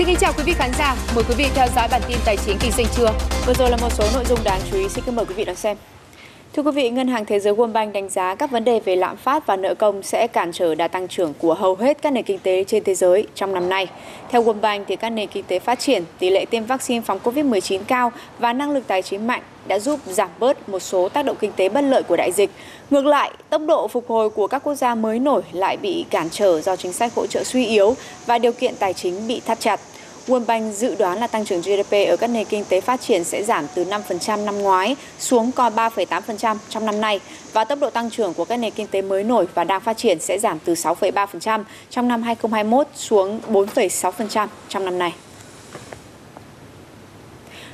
Xin kính chào quý vị khán giả. Mời quý vị theo dõi bản tin tài chính kinh doanh trưa. Vừa rồi là một số nội dung đáng chú ý. Xin kính mời quý vị đón xem. Thưa quý vị, Ngân hàng Thế giới World Bank đánh giá các vấn đề về lạm phát và nợ công sẽ cản trở đà tăng trưởng của hầu hết các nền kinh tế trên thế giới trong năm nay. Theo World Bank, thì các nền kinh tế phát triển, tỷ lệ tiêm vaccine phòng COVID-19 cao và năng lực tài chính mạnh đã giúp giảm bớt một số tác động kinh tế bất lợi của đại dịch. Ngược lại, tốc độ phục hồi của các quốc gia mới nổi lại bị cản trở do chính sách hỗ trợ suy yếu và điều kiện tài chính bị thắt chặt. World Bank dự đoán là tăng trưởng GDP ở các nền kinh tế phát triển sẽ giảm từ 5% năm ngoái xuống còn 3,8% trong năm nay và tốc độ tăng trưởng của các nền kinh tế mới nổi và đang phát triển sẽ giảm từ 6,3% trong năm 2021 xuống 4,6% trong năm nay.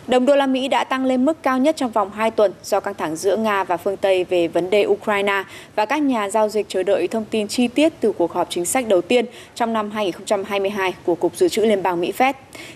Đồng đô la Mỹ đã tăng lên mức cao nhất trong vòng 2 tuần do căng thẳng giữa Nga và phương Tây về vấn đề Ukraine và các nhà giao dịch chờ đợi thông tin chi tiết từ cuộc họp chính sách đầu tiên trong năm 2022 của Cục Dự trữ Liên bang Mỹ Fed.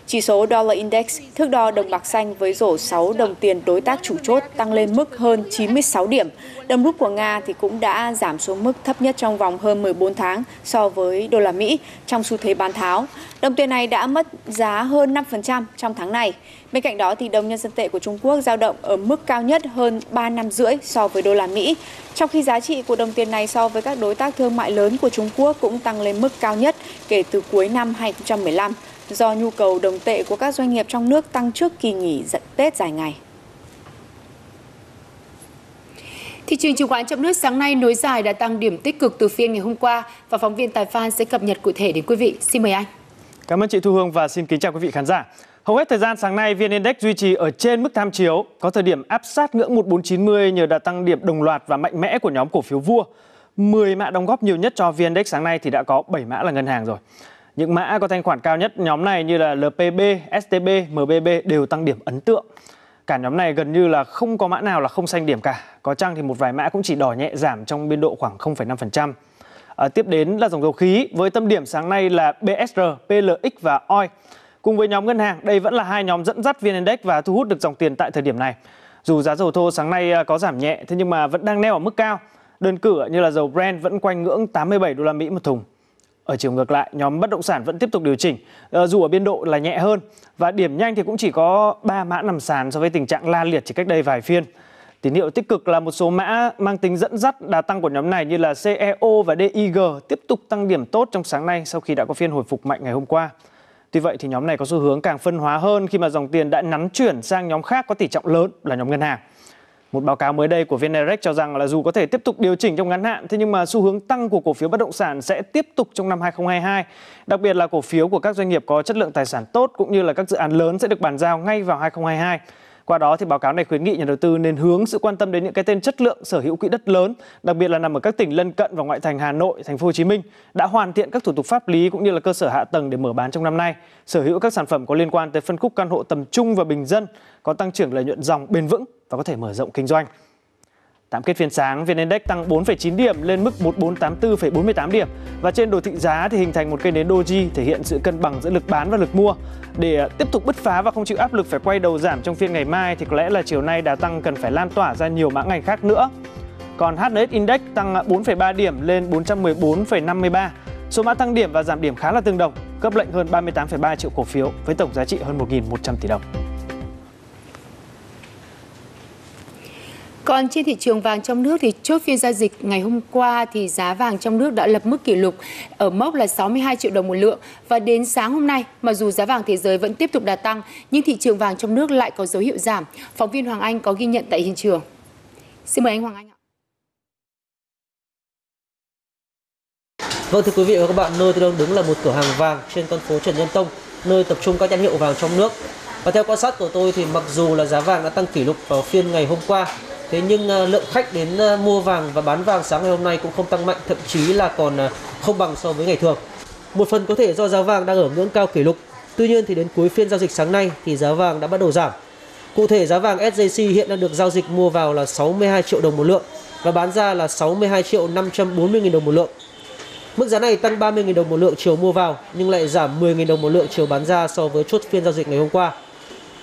Chỉ số Dollar Index, thước đo đồng bạc xanh với rổ 6 đồng tiền đối tác chủ chốt tăng lên mức hơn 96 điểm. Đồng rút của Nga thì cũng đã giảm xuống mức thấp nhất trong vòng hơn 14 tháng so với đô la Mỹ trong xu thế bán tháo. Đồng tiền này đã mất giá hơn 5% trong tháng này. Bên cạnh đó thì đồng nhân dân tệ của Trung Quốc dao động ở mức cao nhất hơn 3 năm rưỡi so với đô la Mỹ, trong khi giá trị của đồng tiền này so với các đối tác thương mại lớn của Trung Quốc cũng tăng lên mức cao nhất kể từ cuối năm 2015 do nhu cầu đồng tệ của các doanh nghiệp trong nước tăng trước kỳ nghỉ Tết dài ngày. Thị trường chứng khoán trong nước sáng nay nối dài đã tăng điểm tích cực từ phiên ngày hôm qua và phóng viên Tài Phan sẽ cập nhật cụ thể đến quý vị. Xin mời anh. Cảm ơn chị Thu Hương và xin kính chào quý vị khán giả. Hầu hết thời gian sáng nay, VN Index duy trì ở trên mức tham chiếu, có thời điểm áp sát ngưỡng 1490 nhờ đà tăng điểm đồng loạt và mạnh mẽ của nhóm cổ phiếu vua. 10 mã đóng góp nhiều nhất cho VN Index sáng nay thì đã có 7 mã là ngân hàng rồi. Những mã có thanh khoản cao nhất nhóm này như là LPB, STB, MBB đều tăng điểm ấn tượng. Cả nhóm này gần như là không có mã nào là không xanh điểm cả. Có chăng thì một vài mã cũng chỉ đỏ nhẹ giảm trong biên độ khoảng 0,5%. À, ờ, tiếp đến là dòng dầu khí với tâm điểm sáng nay là BSR, PLX và OI. Cùng với nhóm ngân hàng, đây vẫn là hai nhóm dẫn dắt VN Index và thu hút được dòng tiền tại thời điểm này. Dù giá dầu thô sáng nay à, có giảm nhẹ, thế nhưng mà vẫn đang neo ở mức cao. Đơn cử như là dầu Brent vẫn quanh ngưỡng 87 đô la Mỹ một thùng. Ở chiều ngược lại, nhóm bất động sản vẫn tiếp tục điều chỉnh, à, dù ở biên độ là nhẹ hơn và điểm nhanh thì cũng chỉ có 3 mã nằm sàn so với tình trạng la liệt chỉ cách đây vài phiên. Tín hiệu tích cực là một số mã mang tính dẫn dắt đà tăng của nhóm này như là CEO và DIG tiếp tục tăng điểm tốt trong sáng nay sau khi đã có phiên hồi phục mạnh ngày hôm qua. Tuy vậy thì nhóm này có xu hướng càng phân hóa hơn khi mà dòng tiền đã nắn chuyển sang nhóm khác có tỷ trọng lớn là nhóm ngân hàng. Một báo cáo mới đây của VNREX cho rằng là dù có thể tiếp tục điều chỉnh trong ngắn hạn, thế nhưng mà xu hướng tăng của cổ phiếu bất động sản sẽ tiếp tục trong năm 2022. Đặc biệt là cổ phiếu của các doanh nghiệp có chất lượng tài sản tốt cũng như là các dự án lớn sẽ được bàn giao ngay vào 2022. Qua đó thì báo cáo này khuyến nghị nhà đầu tư nên hướng sự quan tâm đến những cái tên chất lượng sở hữu quỹ đất lớn, đặc biệt là nằm ở các tỉnh lân cận và ngoại thành Hà Nội, Thành phố Hồ Chí Minh đã hoàn thiện các thủ tục pháp lý cũng như là cơ sở hạ tầng để mở bán trong năm nay, sở hữu các sản phẩm có liên quan tới phân khúc căn hộ tầm trung và bình dân, có tăng trưởng lợi nhuận dòng bền vững và có thể mở rộng kinh doanh. Tạm kết phiên sáng, VN Index tăng 4,9 điểm lên mức 1484,48 điểm và trên đồ thị giá thì hình thành một cây nến doji thể hiện sự cân bằng giữa lực bán và lực mua. Để à, tiếp tục bứt phá và không chịu áp lực phải quay đầu giảm trong phiên ngày mai thì có lẽ là chiều nay đà tăng cần phải lan tỏa ra nhiều mã ngành khác nữa. Còn HNX Index tăng à, 4,3 điểm lên 414,53. Số mã tăng điểm và giảm điểm khá là tương đồng, cấp lệnh hơn 38,3 triệu cổ phiếu với tổng giá trị hơn 1.100 tỷ đồng. Còn trên thị trường vàng trong nước thì chốt phiên giao dịch ngày hôm qua thì giá vàng trong nước đã lập mức kỷ lục ở mốc là 62 triệu đồng một lượng và đến sáng hôm nay mặc dù giá vàng thế giới vẫn tiếp tục đà tăng nhưng thị trường vàng trong nước lại có dấu hiệu giảm. Phóng viên Hoàng Anh có ghi nhận tại hiện trường. Xin mời anh Hoàng Anh ạ. Vâng thưa quý vị và các bạn, nơi tôi đang đứng là một cửa hàng vàng trên con phố Trần Nhân Tông, nơi tập trung các nhãn hiệu vàng trong nước. Và theo quan sát của tôi thì mặc dù là giá vàng đã tăng kỷ lục vào phiên ngày hôm qua Thế nhưng ờ, lượng khách đến ờ, mua vàng và bán vàng sáng ngày hôm nay cũng không tăng mạnh, thậm chí là còn ờ, không bằng so với ngày thường. Một phần có thể do giá vàng đang ở ngưỡng cao kỷ lục. Tuy nhiên thì đến cuối phiên giao dịch sáng nay thì giá vàng đã bắt đầu giảm. Cụ thể giá vàng SJC hiện đang được giao dịch mua vào là 62 triệu đồng một lượng và bán ra là 62 triệu 540 nghìn đồng một lượng. Mức giá này tăng 30 nghìn đồng một lượng chiều mua vào nhưng lại giảm 10 nghìn đồng một lượng chiều bán ra so với chốt phiên giao dịch ngày hôm qua.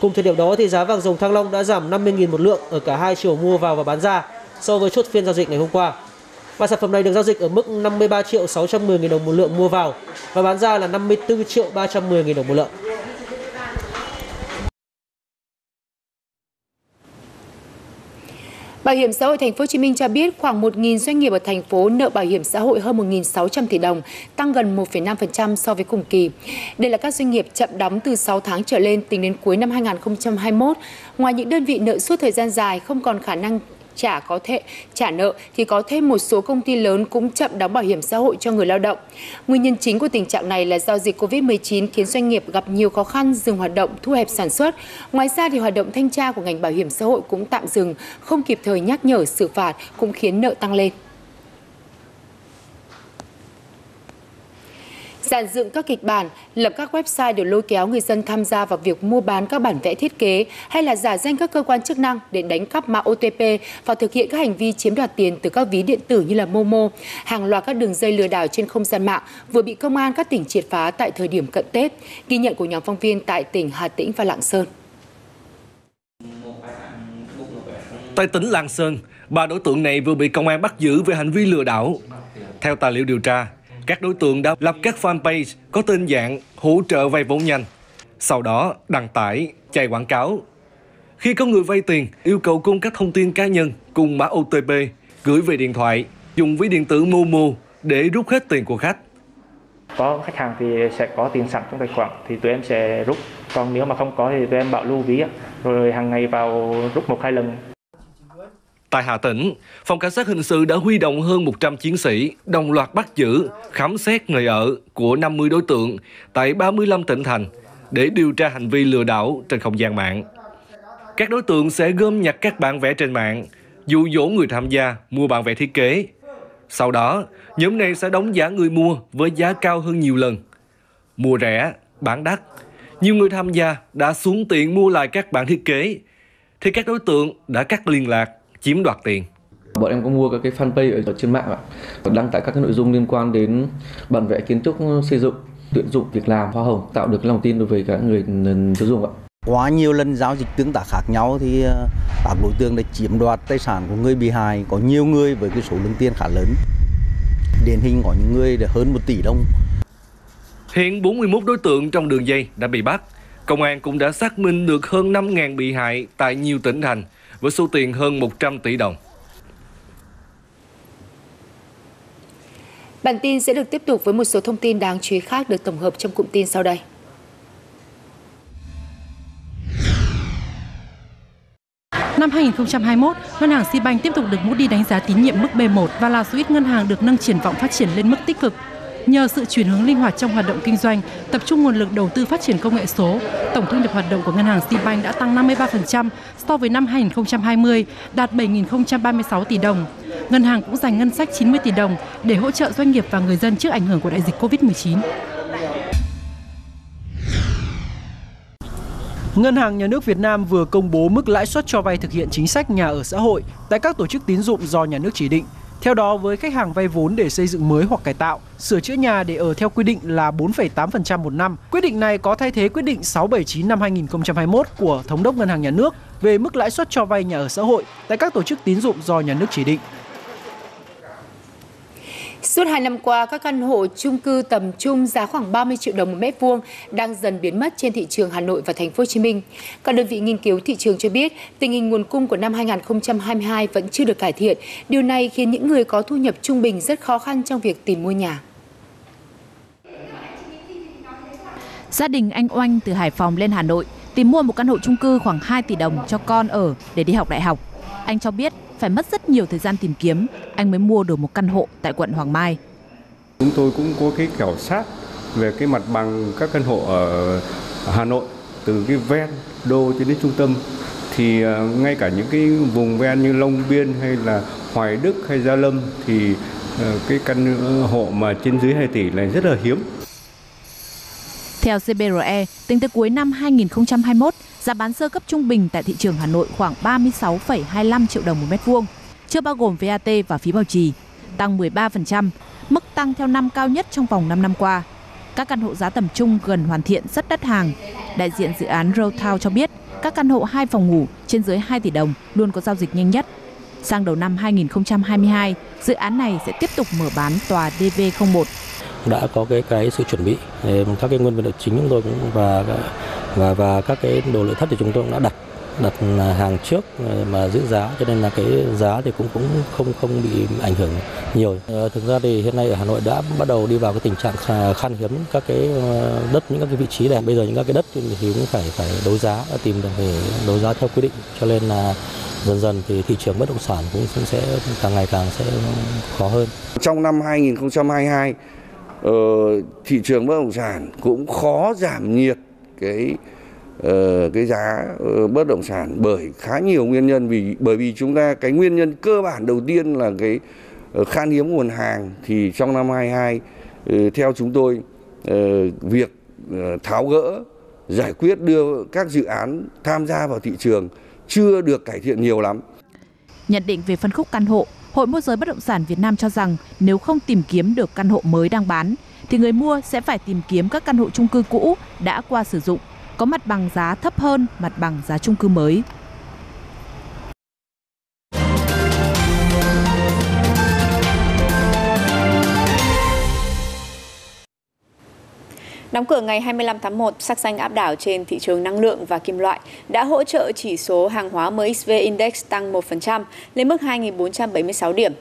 Cùng thời điểm đó thì giá vàng dòng Thăng Long đã giảm 50.000 một lượng ở cả hai chiều mua vào và bán ra so với chốt phiên giao dịch ngày hôm qua. Và sản phẩm này được giao dịch ở mức 53 triệu 610 000 đồng một lượng mua vào và bán ra là 54 triệu 310 000 đồng một lượng. Bảo hiểm xã hội thành phố Hồ Chí Minh cho biết khoảng 1.000 doanh nghiệp ở thành phố nợ bảo hiểm xã hội hơn 1.600 tỷ đồng, tăng gần 1,5% so với cùng kỳ. Đây là các doanh nghiệp chậm đóng từ 6 tháng trở lên tính đến cuối năm 2021. Ngoài những đơn vị nợ suốt thời gian dài không còn khả năng trả có thể trả nợ thì có thêm một số công ty lớn cũng chậm đóng bảo hiểm xã hội cho người lao động. Nguyên nhân chính của tình trạng này là do dịch Covid-19 khiến doanh nghiệp gặp nhiều khó khăn dừng hoạt động, thu hẹp sản xuất. Ngoài ra thì hoạt động thanh tra của ngành bảo hiểm xã hội cũng tạm dừng, không kịp thời nhắc nhở xử phạt cũng khiến nợ tăng lên. Giàn dựng các kịch bản, lập các website để lôi kéo người dân tham gia vào việc mua bán các bản vẽ thiết kế hay là giả danh các cơ quan chức năng để đánh cắp mã OTP và thực hiện các hành vi chiếm đoạt tiền từ các ví điện tử như là Momo. Hàng loạt các đường dây lừa đảo trên không gian mạng vừa bị công an các tỉnh triệt phá tại thời điểm cận Tết. Ghi nhận của nhóm phóng viên tại tỉnh Hà Tĩnh và Lạng Sơn. Tại tỉnh Lạng Sơn, ba đối tượng này vừa bị công an bắt giữ về hành vi lừa đảo. Theo tài liệu điều tra, các đối tượng đã lập các fanpage có tên dạng hỗ trợ vay vốn nhanh. Sau đó đăng tải, chạy quảng cáo. Khi có người vay tiền, yêu cầu cung cấp thông tin cá nhân cùng mã OTP gửi về điện thoại, dùng ví điện tử Momo để rút hết tiền của khách. Có khách hàng thì sẽ có tiền sẵn trong tài khoản thì tụi em sẽ rút. Còn nếu mà không có thì tụi em bảo lưu ví rồi hàng ngày vào rút một hai lần Tại Hà Tĩnh, Phòng Cảnh sát Hình sự đã huy động hơn 100 chiến sĩ đồng loạt bắt giữ, khám xét nơi ở của 50 đối tượng tại 35 tỉnh thành để điều tra hành vi lừa đảo trên không gian mạng. Các đối tượng sẽ gom nhặt các bản vẽ trên mạng, dụ dỗ người tham gia mua bản vẽ thiết kế. Sau đó, nhóm này sẽ đóng giá người mua với giá cao hơn nhiều lần. Mua rẻ, bán đắt. Nhiều người tham gia đã xuống tiền mua lại các bản thiết kế, thì các đối tượng đã cắt liên lạc chiếm đoạt tiền. Bọn em có mua các cái fanpage ở trên mạng ạ, đăng tải các cái nội dung liên quan đến bản vẽ kiến trúc xây dựng, tuyển dụng việc làm, hoa hồng, tạo được lòng tin đối với các người tiêu dùng ạ. Quá nhiều lần giao dịch tương tác khác nhau thì ờ, các đối tượng đã chiếm đoạt tài sản của người bị hại, có nhiều người với cái số lượng tiền khá lớn. Điển hình có những người hơn 1 tỷ đồng. Hiện 41 đối tượng trong đường dây đã bị bắt. Công an cũng đã xác minh được hơn 5.000 bị hại tại nhiều tỉnh thành với số tiền hơn 100 tỷ đồng. Bản tin sẽ được tiếp tục với một số thông tin đáng chú ý khác được tổng hợp trong cụm tin sau đây. Năm 2021, Ngân hàng Sibank tiếp tục được Moody đánh giá tín nhiệm mức B1 và là số ít ngân hàng được nâng triển vọng phát triển lên mức tích cực Nhờ sự chuyển hướng linh hoạt trong hoạt động kinh doanh, tập trung nguồn lực đầu tư phát triển công nghệ số, tổng thu nhập hoạt động của ngân hàng Sibank đã tăng 53% so với năm 2020, đạt 7.036 tỷ đồng. Ngân hàng cũng dành ngân sách 90 tỷ đồng để hỗ trợ doanh nghiệp và người dân trước ảnh hưởng của đại dịch Covid-19. Ngân hàng Nhà nước Việt Nam vừa công bố mức lãi suất cho vay thực hiện chính sách nhà ở xã hội tại các tổ chức tín dụng do nhà nước chỉ định theo đó, với khách hàng vay vốn để xây dựng mới hoặc cải tạo, sửa chữa nhà để ở theo quy định là 4,8% một năm. Quyết định này có thay thế quyết định 679 năm 2021 của Thống đốc Ngân hàng Nhà nước về mức lãi suất cho vay nhà ở xã hội tại các tổ chức tín dụng do nhà nước chỉ định. Suốt 2 năm qua, các căn hộ chung cư tầm trung giá khoảng 30 triệu đồng một mét vuông đang dần biến mất trên thị trường Hà Nội và Thành phố Hồ Chí Minh. Các đơn vị nghiên cứu thị trường cho biết, tình hình nguồn cung của năm 2022 vẫn chưa được cải thiện. Điều này khiến những người có thu nhập trung bình rất khó khăn trong việc tìm mua nhà. Gia đình anh Oanh từ Hải Phòng lên Hà Nội tìm mua một căn hộ chung cư khoảng 2 tỷ đồng cho con ở để đi học đại học. Anh cho biết phải mất rất nhiều thời gian tìm kiếm, anh mới mua được một căn hộ tại quận Hoàng Mai. Chúng tôi cũng có cái khảo sát về cái mặt bằng các căn hộ ở Hà Nội từ cái ven đô cho đến trung tâm thì ờ, ngay cả những cái vùng ven như Long Biên hay là Hoài Đức hay Gia Lâm thì ờ, cái căn hộ mà trên dưới 2 tỷ này rất là hiếm. Theo CBRE, tính tới cuối năm 2021, Giá bán sơ cấp trung bình tại thị trường Hà Nội khoảng 36,25 triệu đồng một mét vuông, chưa bao gồm VAT và phí bảo trì, tăng 13%, mức tăng theo năm cao nhất trong vòng 5 năm qua. Các căn hộ giá tầm trung gần hoàn thiện rất đắt hàng. Đại diện dự án Road cho biết, các căn hộ 2 phòng ngủ trên dưới 2 tỷ đồng luôn có giao dịch nhanh nhất. Sang đầu năm 2022, dự án này sẽ tiếp tục mở bán tòa DV01 đã có cái cái sự chuẩn bị các cái nguyên vật liệu chính chúng tôi cũng, và và và các cái đồ nội thất thì chúng tôi cũng đã đặt đặt hàng trước ờ, mà giữ giá cho nên là cái giá thì cũng cũng không không bị ảnh hưởng nhiều. Ờ, thực ra thì hiện nay ở Hà Nội đã bắt đầu đi vào cái tình trạng khan hiếm các cái ờ, đất, những các cái vị trí này. Bây giờ những các cái đất thì cũng phải phải đấu giá tìm được để đấu giá theo quy định cho nên là dần dần thì thị trường bất động sản cũng sẽ càng ngày càng sẽ khó hơn. Trong năm 2022 Ờ, thị trường bất động sản cũng khó giảm nhiệt cái ờ, cái giá ờ, bất động sản bởi khá nhiều nguyên nhân vì bởi vì chúng ta cái nguyên nhân cơ bản đầu tiên là cái khan hiếm nguồn hàng thì trong năm 22 theo chúng tôi việc tháo gỡ giải quyết đưa các dự án tham gia vào thị trường chưa được cải thiện nhiều lắm. Nhận định về phân khúc căn hộ, Hội môi giới bất động sản Việt Nam cho rằng nếu không tìm kiếm được căn hộ mới đang bán thì người mua sẽ phải tìm kiếm các căn hộ chung cư cũ đã qua sử dụng, có mặt bằng giá thấp hơn mặt bằng giá chung cư mới. Đóng cửa ngày 25 tháng 1, sắc xanh áp đảo trên thị trường năng lượng và kim loại đã hỗ trợ chỉ số hàng hóa MXV Index tăng 1% lên mức 2.476 điểm.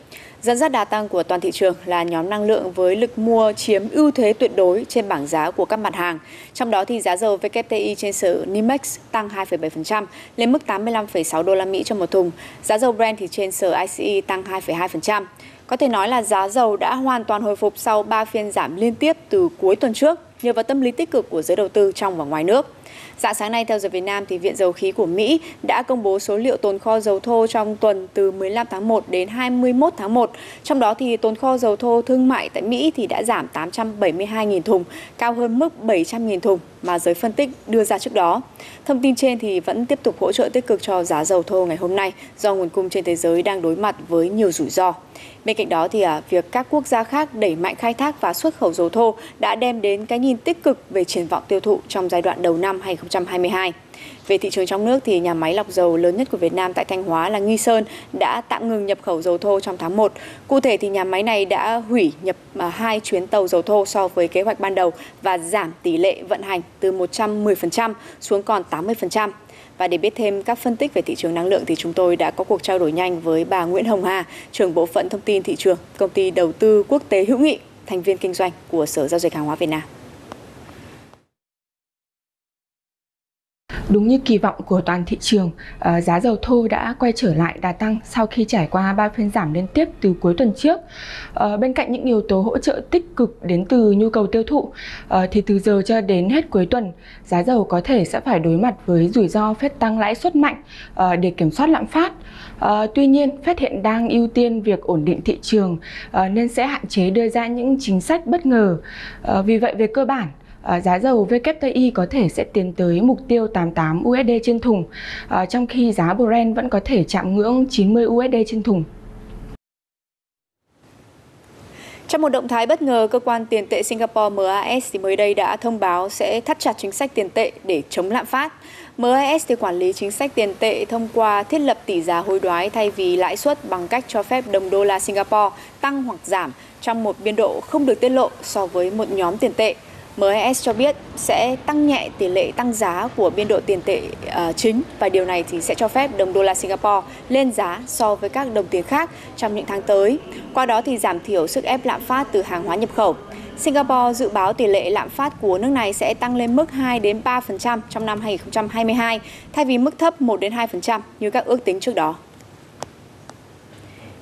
Dẫn dắt đà tăng của toàn thị trường là nhóm năng lượng với lực mua chiếm ưu thế tuyệt đối trên bảng giá của các mặt hàng. Trong đó thì giá dầu WTI trên sở NYMEX tăng 2,7% lên mức 85,6 đô la Mỹ cho một thùng. Giá dầu Brent thì trên sở ICE tăng 2,2%. Có thể nói là giá dầu đã hoàn toàn hồi phục sau 3 phiên giảm liên tiếp từ cuối tuần trước nhờ vào tâm lý tích cực của giới đầu tư trong và ngoài nước. Dạng sáng nay theo giờ Việt Nam thì Viện Dầu khí của Mỹ đã công bố số liệu tồn kho dầu thô trong tuần từ 15 tháng 1 đến 21 tháng 1. Trong đó thì tồn kho dầu thô thương mại tại Mỹ thì đã giảm 872.000 thùng, cao hơn mức 700.000 thùng mà giới phân tích đưa ra trước đó. Thông tin trên thì vẫn tiếp tục hỗ trợ tích cực cho giá dầu thô ngày hôm nay do nguồn cung trên thế giới đang đối mặt với nhiều rủi ro. Bên cạnh đó thì à, việc các quốc gia khác đẩy mạnh khai thác và xuất khẩu dầu thô đã đem đến cái nhìn tích cực về triển vọng tiêu thụ trong giai đoạn đầu năm 2022. Về thị trường trong nước thì nhà máy lọc dầu lớn nhất của Việt Nam tại Thanh Hóa là Nghi Sơn đã tạm ngừng nhập khẩu dầu thô trong tháng 1. Cụ thể thì nhà máy này đã hủy nhập à, hai chuyến tàu dầu thô so với kế hoạch ban đầu và giảm tỷ lệ vận hành từ 110% xuống còn 80%. Và để biết thêm các phân tích về thị trường năng lượng thì chúng tôi đã có cuộc trao đổi nhanh với bà Nguyễn Hồng Hà, trưởng bộ phận thông tin thị trường, công ty đầu tư quốc tế hữu nghị, thành viên kinh doanh của Sở Giao dịch Hàng hóa Việt Nam. Đúng như kỳ vọng của toàn thị trường, ờ, giá dầu thô đã quay trở lại đà tăng sau khi trải qua 3 phiên giảm liên tiếp từ cuối tuần trước. Ờ, bên cạnh những yếu tố hỗ trợ tích cực đến từ nhu cầu tiêu thụ, ờ, thì từ giờ cho đến hết cuối tuần, giá dầu có thể sẽ phải đối mặt với rủi ro phép tăng lãi suất mạnh để kiểm soát lạm phát. Tuy nhiên, Fed hiện đang ưu tiên việc ổn định thị trường nên sẽ hạn chế đưa ra những chính sách bất ngờ. Vì vậy, về cơ bản, À, giá dầu WTI có thể sẽ tiến tới mục tiêu 88 USD trên thùng, à, trong khi giá Brent vẫn có thể chạm ngưỡng 90 USD trên thùng. Trong một động thái bất ngờ, cơ quan tiền tệ Singapore MAS thì mới đây đã thông báo sẽ thắt chặt chính sách tiền tệ để chống lạm phát. MAS thì quản lý chính sách tiền tệ thông qua thiết lập tỷ giá hối đoái thay vì lãi suất bằng cách cho phép đồng đô la Singapore tăng hoặc giảm trong một biên độ không được tiết lộ so với một nhóm tiền tệ. MAS cho biết sẽ tăng nhẹ tỷ lệ tăng giá của biên độ tiền tệ uh, chính và điều này thì sẽ cho phép đồng đô la Singapore lên giá so với các đồng tiền khác trong những tháng tới. Qua đó thì giảm thiểu sức ép lạm phát từ hàng hóa nhập khẩu. Singapore dự báo tỷ lệ lạm phát của nước này sẽ tăng lên mức 2 đến 3% trong năm 2022 thay vì mức thấp 1 đến 2% như các ước tính trước đó.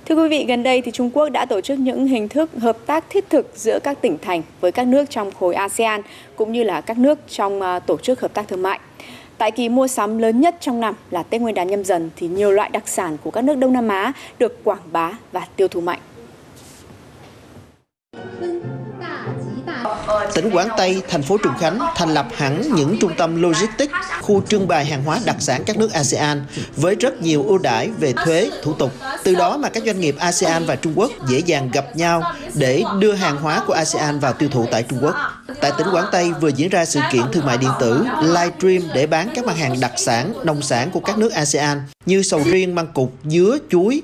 Thưa quý vị, gần đây thì Trung Quốc đã tổ chức những hình thức hợp tác thiết thực giữa các tỉnh thành với các nước trong khối ASEAN cũng như là các nước trong à, tổ chức hợp tác thương mại. Tại kỳ mua sắm lớn nhất trong năm là Tết Nguyên đán nhâm dần thì nhiều loại đặc sản của các nước Đông Nam Á được quảng bá và tiêu thụ mạnh. Tỉnh Quảng Tây, thành phố Trùng Khánh thành lập hẳn những trung tâm logistics, khu trưng bày hàng hóa đặc sản các nước ASEAN với rất nhiều ưu đãi về thuế, thủ tục. Từ đó mà các doanh nghiệp ASEAN và Trung Quốc dễ dàng gặp nhau để đưa hàng hóa của ASEAN vào tiêu thụ tại Trung Quốc. Tại tỉnh Quảng Tây vừa diễn ra sự kiện thương mại điện tử livestream để bán các mặt hàng đặc sản, nông sản của các nước ASEAN như sầu riêng, măng cụt, dứa, chuối.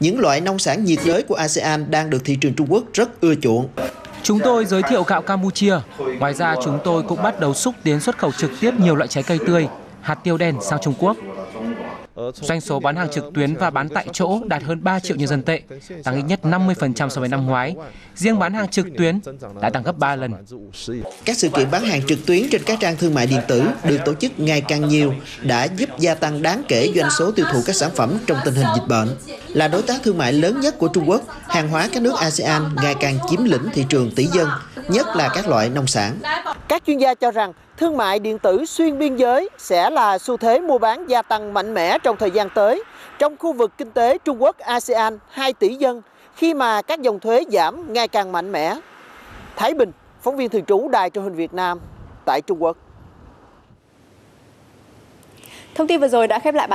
Những loại nông sản nhiệt đới của ASEAN đang được thị trường Trung Quốc rất ưa chuộng. Chúng tôi giới thiệu gạo Campuchia. Ngoài ra chúng tôi cũng bắt đầu xúc tiến xuất khẩu trực tiếp nhiều loại trái cây tươi, hạt tiêu đen sang Trung Quốc. Doanh số bán hàng trực tuyến và bán tại chỗ đạt hơn 3 triệu nhân dân tệ, tăng ít nhất 50% so với năm ngoái. Riêng bán hàng trực tuyến đã tăng gấp 3 lần. Các sự kiện bán hàng trực tuyến trên các trang thương mại điện tử được tổ chức ngày càng nhiều đã giúp gia tăng đáng kể doanh số tiêu thụ các sản phẩm trong tình hình dịch bệnh. Là đối tác thương mại lớn nhất của Trung Quốc, hàng hóa các nước ASEAN ngày càng chiếm lĩnh thị trường tỷ dân, nhất là các loại nông sản. Các chuyên gia cho rằng thương mại điện tử xuyên biên giới sẽ là xu thế mua bán gia tăng mạnh mẽ trong thời gian tới trong khu vực kinh tế Trung Quốc ASEAN 2 tỷ dân khi mà các dòng thuế giảm ngày càng mạnh mẽ. Thái Bình, phóng viên thường trú Đài truyền hình Việt Nam tại Trung Quốc. Thông tin vừa rồi đã khép lại bản